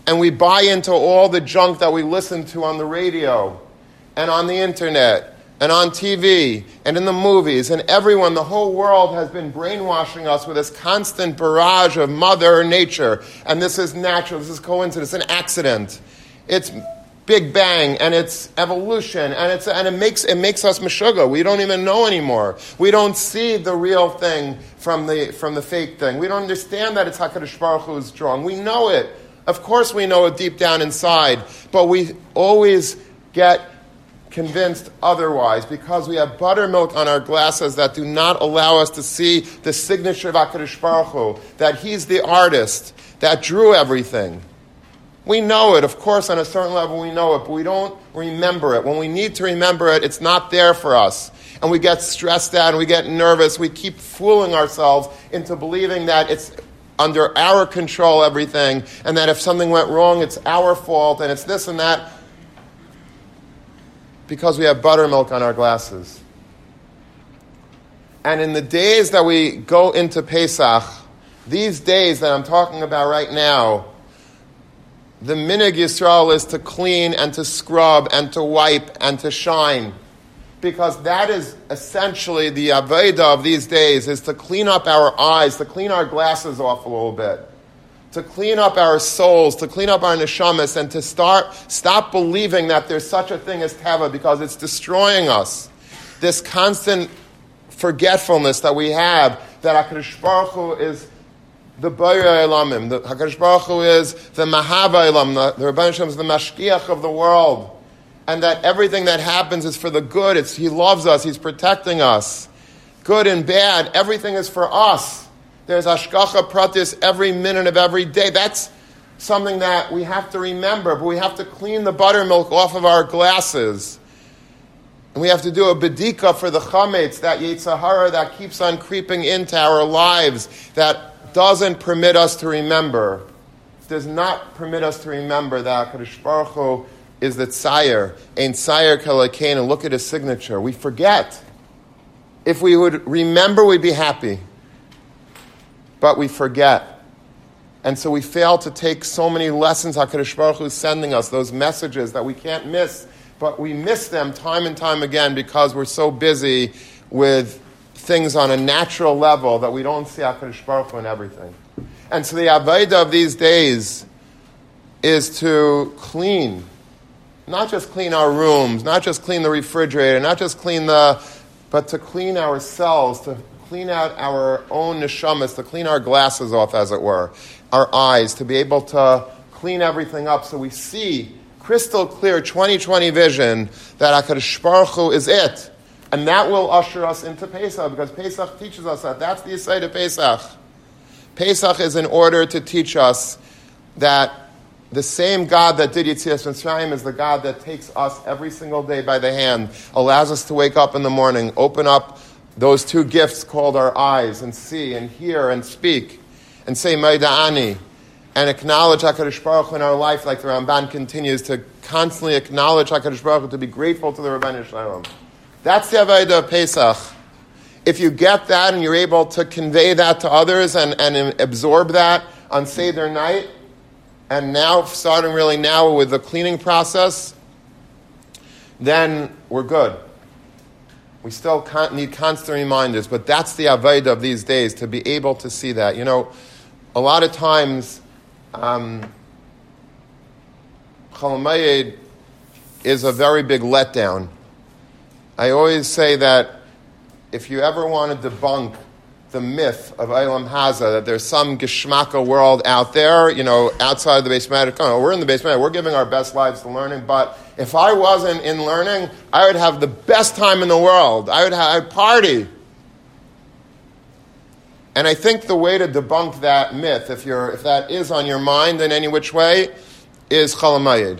and we buy into all the junk that we listen to on the radio and on the internet and on TV and in the movies, and everyone, the whole world has been brainwashing us with this constant barrage of Mother Nature. And this is natural, this is coincidence, an accident. It's Big Bang and it's evolution and, it's, and it, makes, it makes us meshuggah. We don't even know anymore. We don't see the real thing from the, from the fake thing. We don't understand that it's HaKadosh Baruch Hu is strong. We know it. Of course, we know it deep down inside, but we always get convinced otherwise because we have buttermilk on our glasses that do not allow us to see the signature of HaKadosh Baruch Hu, that He's the artist that drew everything. We know it, of course, on a certain level we know it, but we don't remember it. When we need to remember it, it's not there for us. And we get stressed out and we get nervous. We keep fooling ourselves into believing that it's under our control everything, and that if something went wrong, it's our fault, and it's this and that, because we have buttermilk on our glasses. And in the days that we go into Pesach, these days that I'm talking about right now, the minig Yisrael is to clean and to scrub and to wipe and to shine because that is essentially the Aveda of these days, is to clean up our eyes, to clean our glasses off a little bit, to clean up our souls, to clean up our neshamas, and to start, stop believing that there's such a thing as Teva because it's destroying us. This constant forgetfulness that we have that HaKadosh Baruch Hu is the Bayra Elamim, the HaKadosh Baruch Hu is the Mahava Elam, the, the Shem is the Mashkiach of the world and that everything that happens is for the good. It's, he loves us, He's protecting us. Good and bad, everything is for us. There's Ashkacha Pratis every minute of every day. That's something that we have to remember, but we have to clean the buttermilk off of our glasses. And we have to do a bedika for the chametz, that Yetzirah that keeps on creeping into our lives, that doesn't permit us to remember, does not permit us to remember that HaKadosh Baruch Hu is the Tzayer, Ein Tzayer Kalakain, and look at his signature. We forget. If we would remember, we'd be happy. But we forget. And so we fail to take so many lessons HaKadosh Baruch Hu is sending us, those messages that we can't miss but we miss them time and time again because we're so busy with things on a natural level that we don't see HaKadosh Baruch Hu in everything. And so the Aveda of these days is to clean, not just clean our rooms, not just clean the refrigerator, not just clean the, but to clean ourselves, to clean out our own neshamas, to clean our glasses off, as it were, our eyes, to be able to clean everything up so we see crystal clear 2020 vision that HaKadosh Baruch Hu is it. And that will usher us into Pesach because Pesach teaches us that. That's the side of Pesach. Pesach is in order to teach us that the same God that did Yitzias Mitzrayim is the God that takes us every single day by the hand, allows us to wake up in the morning, open up those two gifts called our eyes, and see and hear and speak, and say Maida'ani, and acknowledge HaKadosh Baruch Hu in our life, like the Ramban continues to constantly acknowledge HaKadosh Baruch Hu, to be grateful to the Ribono Shel Olam. That's the Avodah of Pesach. If you get that and you're able to convey that to others and, and absorb that on Seder night, and now, starting really now with the cleaning process, then we're good. We still need constant reminders, but that's the Avodah of these days, to be able to see that. You know, a lot of times um, is a very big letdown. I always say that if you ever want to debunk the myth of Eilam Haza, that there's some Geshmaka world out there, you know, outside of the basement. Oh, we're in the basement. We're giving our best lives to learning. But if I wasn't in learning, I would have the best time in the world. I would have a party. And I think the way to debunk that myth, if, you're, if that is on your mind in any which way, is Chalamayid.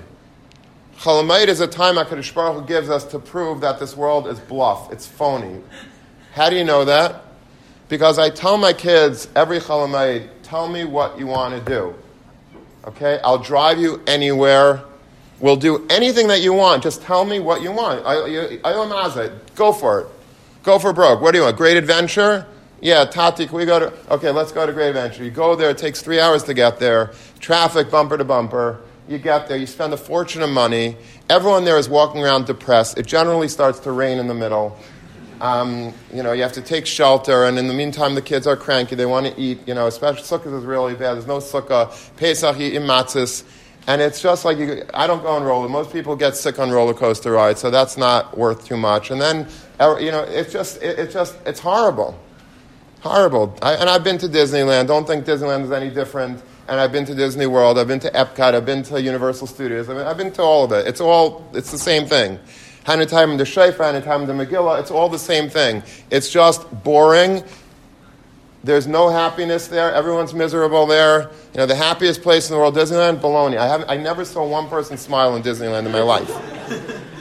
Chalamayid is a time HaKadosh Baruch Hu gives us to prove that this world is bluff, it's phony. How do you know that? Because I tell my kids every Chalamayid, tell me what you want to do. Okay? I'll drive you anywhere. We'll do anything that you want. Just tell me what you want. Go for it. Go for broke. What do you want? Great adventure? Yeah, Tati, we go to, okay, let's go to Great Adventure. You go there, it takes three hours to get there, traffic bumper to bumper. You get there, you spend a fortune of money. Everyone there is walking around depressed. It generally starts to rain in the middle. Um, you know, you have to take shelter, and in the meantime, the kids are cranky. They want to eat. You know, especially sukkah is really bad. There's no sukkah. Pesach, eat matzahs. And it's just like you, I don't go on roller. Most people get sick on roller coaster rides, so that's not worth too much. And then, you know, it's just, it, it's just, it's horrible. Horrible. I, and I've been to Disneyland. Don't think Disneyland is any different. And I've been to Disney World. I've been to Epcot. I've been to Universal Studios. I mean, I've been to all of it. It's all, it's the same thing. Hanatayim the Shaifa, Hanatayim the Megillah, it's all the same thing. It's just boring. There's no happiness there. Everyone's miserable there. You know, the happiest place in the world, Disneyland, baloney. I, haven't, I never saw one person smile in Disneyland in my life.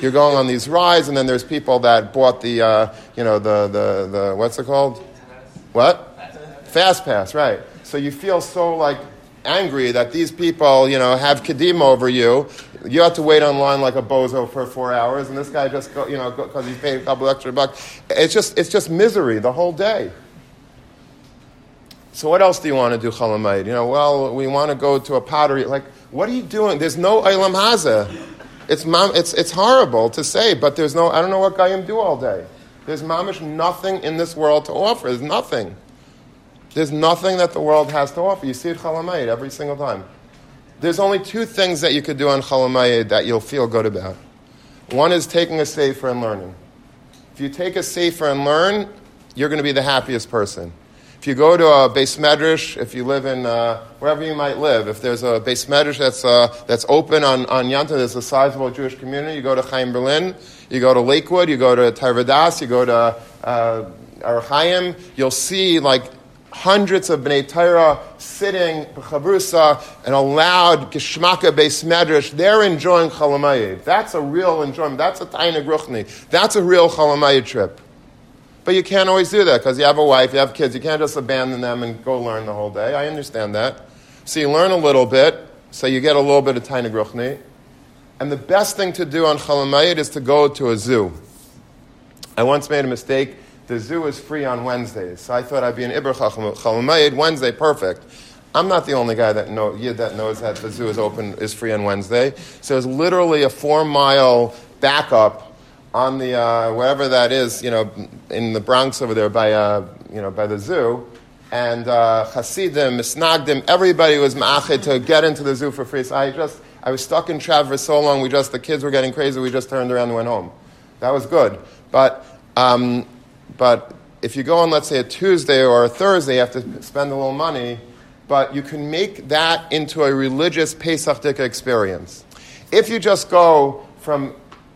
You're going on these rides, and then there's people that bought the, uh, you know, the, the, the, what's it called? What? Fast pass, right. So you feel so like angry that these people, you know, have kadim over you. You have to wait online like a bozo for four hours, and this guy just, go, you know, because he paid a couple extra bucks. It's just, it's just misery the whole day. So what else do you want to do, Chalamayid? You know, well, we want to go to a pottery. Like, what are you doing? There's no Eilam Haza. It's, it's, it's horrible to say, but there's no, I don't know what Gayim do all day. There's mamish nothing in this world to offer. There's nothing. There's nothing that the world has to offer. You see it chalamayid every single time. There's only two things that you could do on chalamayid that you'll feel good about. One is taking a sefer and learning. If you take a sefer and learn, you're going to be the happiest person. If you go to a base medrash, if you live in uh, wherever you might live, if there's a base medrash that's, uh, that's open on, on Yanta, there's a sizable Jewish community, you go to Chaim Berlin, you go to Lakewood, you go to Torah Vodaas, you go to uh, Archaim, you'll see like hundreds of Bnei Torah sitting b'chavrusa and a loud geshmaka beis medrash. They're enjoying Chalamayid. That's a real enjoyment. That's a taina gruchni. That's a real Chalamayid trip. But you can't always do that because you have a wife, you have kids. You can't just abandon them and go learn the whole day. I understand that. So you learn a little bit, so you get a little bit of taina gruchni. And the best thing to do on Chalamayid is to go to a zoo. I once made a mistake the zoo is free on Wednesdays. So I thought I'd be an Ibr Chalamayid, Wednesday, perfect. I'm not the only guy that, know, that knows that the zoo is open, is free on Wednesday. So it's literally a four mile backup on the, uh, wherever that is, you know, in the Bronx over there by, uh, you know, by the zoo. And uh, Hasidim, Misnagdim, everybody was ma'achid to get into the zoo for free. So I just, I was stuck in Trav for so long, we just, the kids were getting crazy, we just turned around and went home. That was good. But um, but if you go on, let's say, a Tuesday or a Thursday, you have to spend a little money, but you can make that into a religious Pesach Dika experience. If you just go from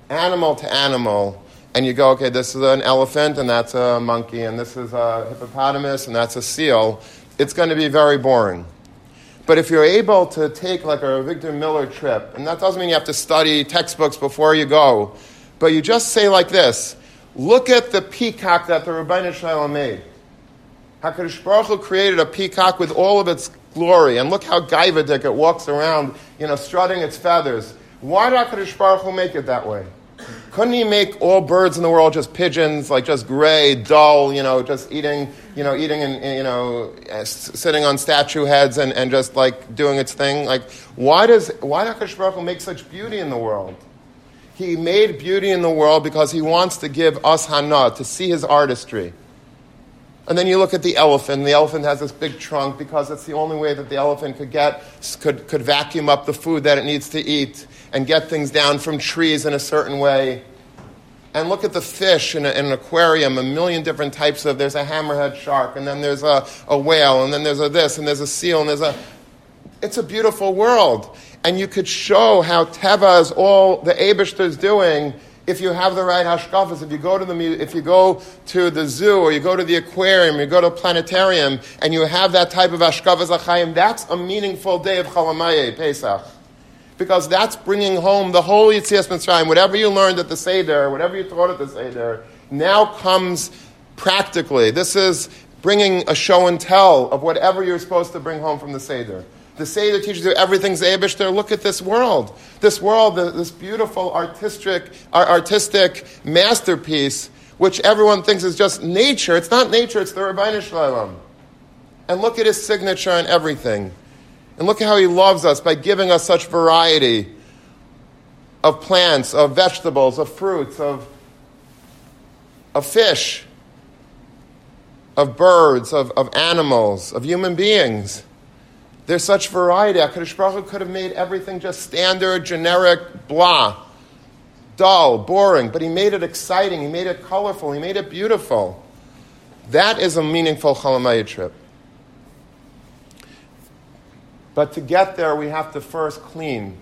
animal to animal, and you go, okay, this is an elephant, and that's a monkey, and this is a hippopotamus, and that's a seal, it's going to be very boring. But if you're able to take like a Victor Miller trip, and that doesn't mean you have to study textbooks before you go, but you just say like this Look at the peacock that the Ribono Shel Olam made. HaKadosh Baruch Hu created a peacock with all of its glory, and look how gaivadik it walks around, you know, strutting its feathers. Why did HaKadosh Baruch Hu make it that way? Couldn't he make all birds in the world just pigeons, like just gray, dull, you know, just eating, you know, eating and, you know, sitting on statue heads and, and just like doing its thing? Like, why does, why does HaKadosh Baruch Hu make such beauty in the world? He made beauty in the world because he wants to give us hana, to see his artistry. And then you look at the elephant. The elephant has this big trunk because it's the only way that the elephant could get could, could vacuum up the food that it needs to eat and get things down from trees in a certain way. And look at the fish in, a, in, an aquarium, a million different types of. There's a hammerhead shark, and then there's a, a whale, and then there's a this, and there's a seal, and there's a. It's a beautiful world and you could show how Teva is all the Abishter is doing if you have the right hashkafas. If you go to the if you go to the zoo or you go to the aquarium, or you go to a planetarium, and you have that type of hashkafas achayim, that's a meaningful day of Chalamaye Pesach. Because that's bringing home the whole Yitzias Mitzrayim. Whatever you learned at the Seder, whatever you taught at the Seder, now comes practically. This is bringing a show and tell of whatever you're supposed to bring home from the Seder. The Seder teaches you everything's Abishter. Look at this world. This world, this beautiful artistic, artistic masterpiece, which everyone thinks is just nature. It's not nature, it's the Ribono Shel Olam. And look at his signature and everything. And look at how he loves us by giving us such variety of plants, of vegetables, of fruits, of, of fish, of birds, of, of animals, of human beings. There's such variety. HaKadosh Baruch Hu could have made everything just standard, generic, blah, dull, boring, but he made it exciting, he made it colorful, he made it beautiful. That is a meaningful Chalamayit trip. But to get there, we have to first clean.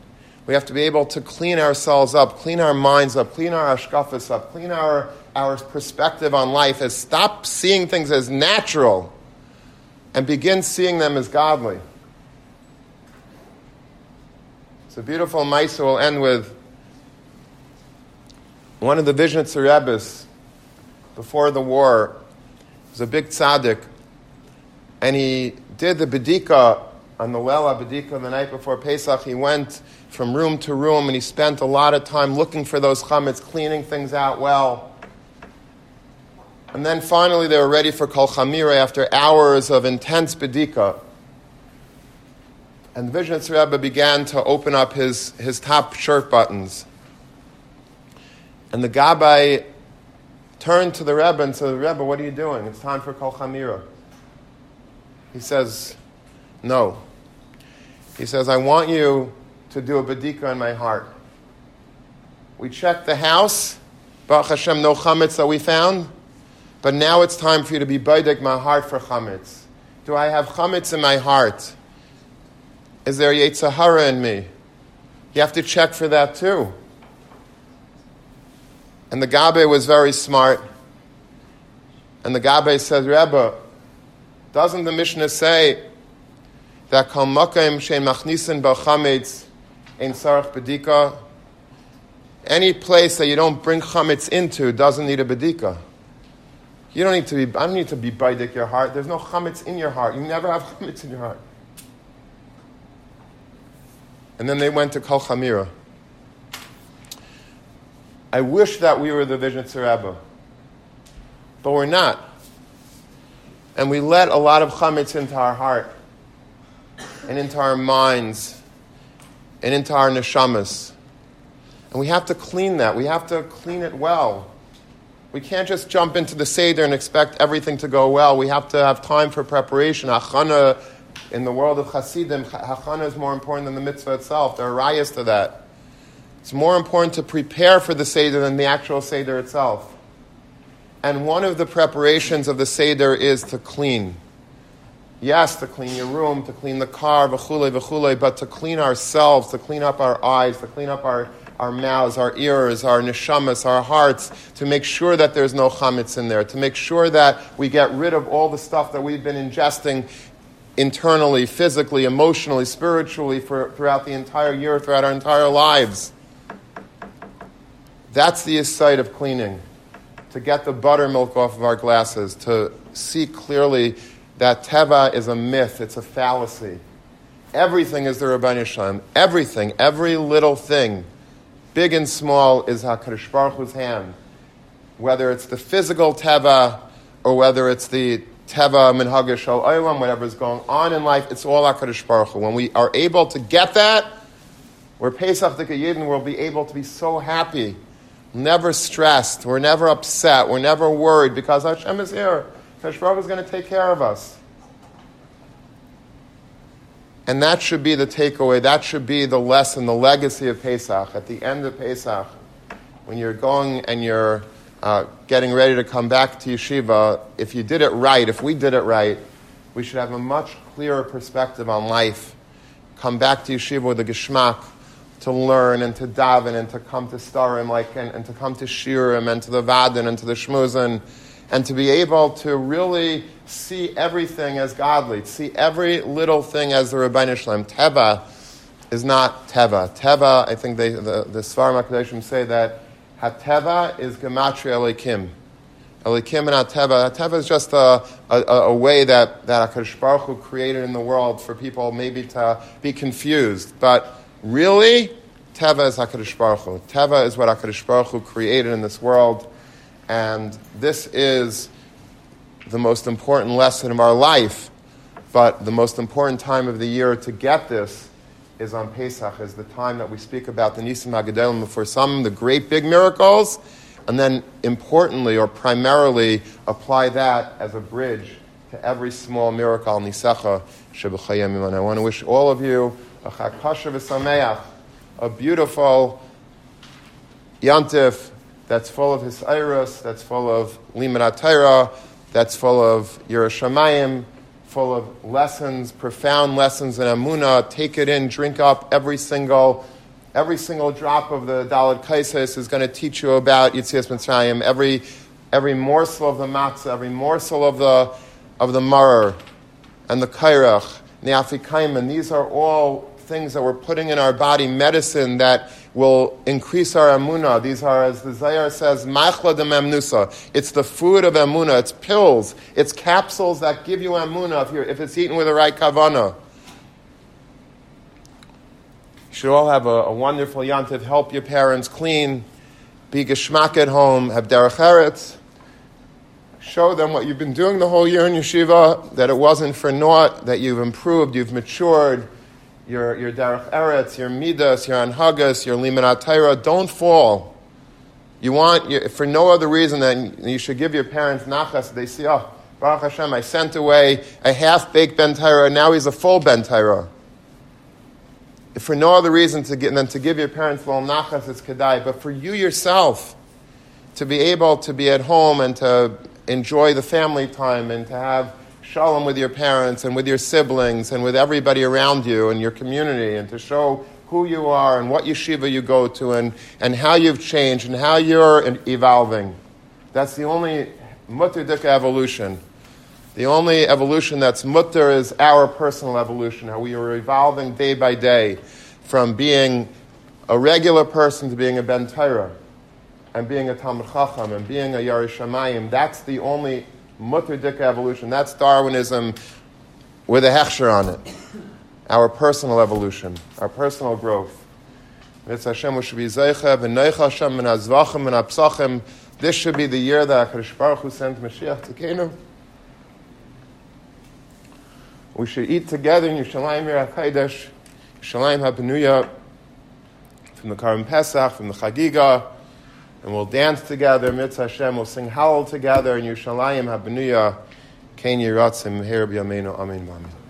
We have to be able to clean ourselves up, clean our minds up, clean our ashkafas up, clean our, our perspective on life, as stop seeing things as natural and begin seeing them as godly. It's a beautiful Maisa will end with one of the Vizhnitzer Rebbes before the war was a big tzaddik, and he did the bedika on the Lela bedika the night before Pesach. He went from room to room and he spent a lot of time looking for those chametz, cleaning things out well. And then finally they were ready for Kol Chamira after hours of intense bedika. And the Vizhnitz Rebbe began to open up his, his top shirt buttons. And the Gabbai turned to the Rebbe and said, Rebbe, what are you doing? It's time for Kol Chamira. He says, No. He says, I want you to do a badika in my heart. We checked the house, Baruch Hashem, no chametz that we found, but now it's time for you to be baidek my heart for chametz. Do I have chametz in my heart? Is there Yetzirah in me? You have to check for that too. And the Gabbai was very smart. And the Gabbai says, Rebbe, Doesn't the Mishnah say that kol makim shein machnisin b'chametz ein sarach bedika? Any place that you don't bring chametz into doesn't need a bedika. You don't need to be. I don't need to be baidik your heart. There's no chametz in your heart. You never have chametz in your heart. And then they went to Kol Chamira. I wish that we were the Vizhnitzer Rebbe, but we're not. And we let a lot of chametz into our heart, and into our minds, and into our neshamas. And we have to clean that. We have to clean it well. We can't just jump into the Seder and expect everything to go well. We have to have time for preparation. Achana, in the world of Hasidim, Hachana is more important than the mitzvah itself. There are rayas to that. It's more important to prepare for the Seder than the actual Seder itself. And one of the preparations of the Seder is to clean. Yes, to clean your room, to clean the car, v'chule, v'chule, but to clean ourselves, to clean up our eyes, to clean up our our mouths, our ears, our neshamas, our hearts, to make sure that there's no chametz in there, to make sure that we get rid of all the stuff that we've been ingesting internally, physically, emotionally, spiritually for, throughout the entire year, throughout our entire lives. That's the sight of cleaning. To get the buttermilk off of our glasses, to see clearly that teva is a myth, it's a fallacy. Everything is the Ribono Shel Olam. Everything, every little thing big and small, is HaKadosh Baruch Hu's hand. Whether it's the physical teva or whether it's the teva minhag olam, whatever is going on in life, it's all HaKadosh Baruch Hu. When we are able to get that, we're Pesach Yidden, we'll be able to be so happy, never stressed, we're never upset, we're never worried because Hashem is here. Kadosh Baruch Hu is going to take care of us. And that should be the takeaway. That should be the lesson, the legacy of Pesach. At the end of Pesach, when you're going and you're uh, getting ready to come back to yeshiva, if you did it right, if we did it right, we should have a much clearer perspective on life. Come back to yeshiva with a geschmack to learn and to daven and to come to starim like and, and to come to shirim and to the vadin and to the shmuzin and to be able to really see everything as godly, see every little thing as the Ribono Shel Olam. Teva is not Teva. Teva, I think they, the, the Svarim say that Hateva is Gematria Elokim. Elokim and Hateva. Hateva is just a, a, a way that, that HaKadosh Baruch Hu created in the world for people maybe to be confused. But really, Teva is HaKadosh Baruch Hu. Teva is what HaKadosh Baruch Hu created in this world. And this is the most important lesson of our life. But the most important time of the year to get this is on Pesach, is the time that we speak about the Nisim HaGedolim for some, the great big miracles, and then importantly or primarily apply that as a bridge to every small miracle, Nisecha Shebechayim. And I want to wish all of you a Chag Pasha a beautiful Yantif, that's full of his that's full of limanat that's full of Yerushalayim, full of lessons, profound lessons in Amunah. Take it in, drink up every single, every single drop of the Dalit Kaisis is going to teach you about Yitzias Mitzrayim. Every, every morsel of the matzah, every morsel of the, of the maror, and the kairach, and the afikaim, these are all things that we're putting in our body, medicine that will increase our amuna. These are, as the Zayar says, machla de memnusa. It's the food of amuna. It's pills. It's capsules that give you amuna if, if it's eaten with the right kavana. You should all have a, a wonderful yantiv. Help your parents clean. Be geschmack at home. Have derech eretz. Show them what you've been doing the whole year in yeshiva, that it wasn't for naught, that you've improved, you've matured, your, your Derech Eretz, your Midas, your Anhagas, your Limanat don't fall. You want, for no other reason than you should give your parents nachas. They see, oh, Baruch Hashem, I sent away a half baked Ben Torah, now he's a full Ben Torah. For no other reason to get, than to give your parents little nachas, it's kedai. But for you yourself, to be able to be at home and to enjoy the family time and to have shalom with your parents and with your siblings and with everybody around you and your community and to show who you are and what yeshiva you go to and, and how you've changed and how you're evolving. That's the only mutter evolution. The only evolution that's mutter is our personal evolution, how we are evolving day by day from being a regular person to being a Ben Torah and being a Talmud Chacham and being a Yerishamayim. That's the only mutter dik evolution. That's Darwinism with a hechsher on it. Our personal evolution, our personal growth. This should be the year that HaKadosh Baruch Hu sent Mashiach to Kenu. We should eat together in Yerushalayim Yer HaKadosh, Yerushalayim HaBenuya, from the Karim Pesach, from the Chagiga, and we'll dance together, Mitzvah Hashem, we'll sing Hallel together in Yerushalayim HaBenuya, Ken Yiratzim, Her B'Yameinu, Amen, Amen.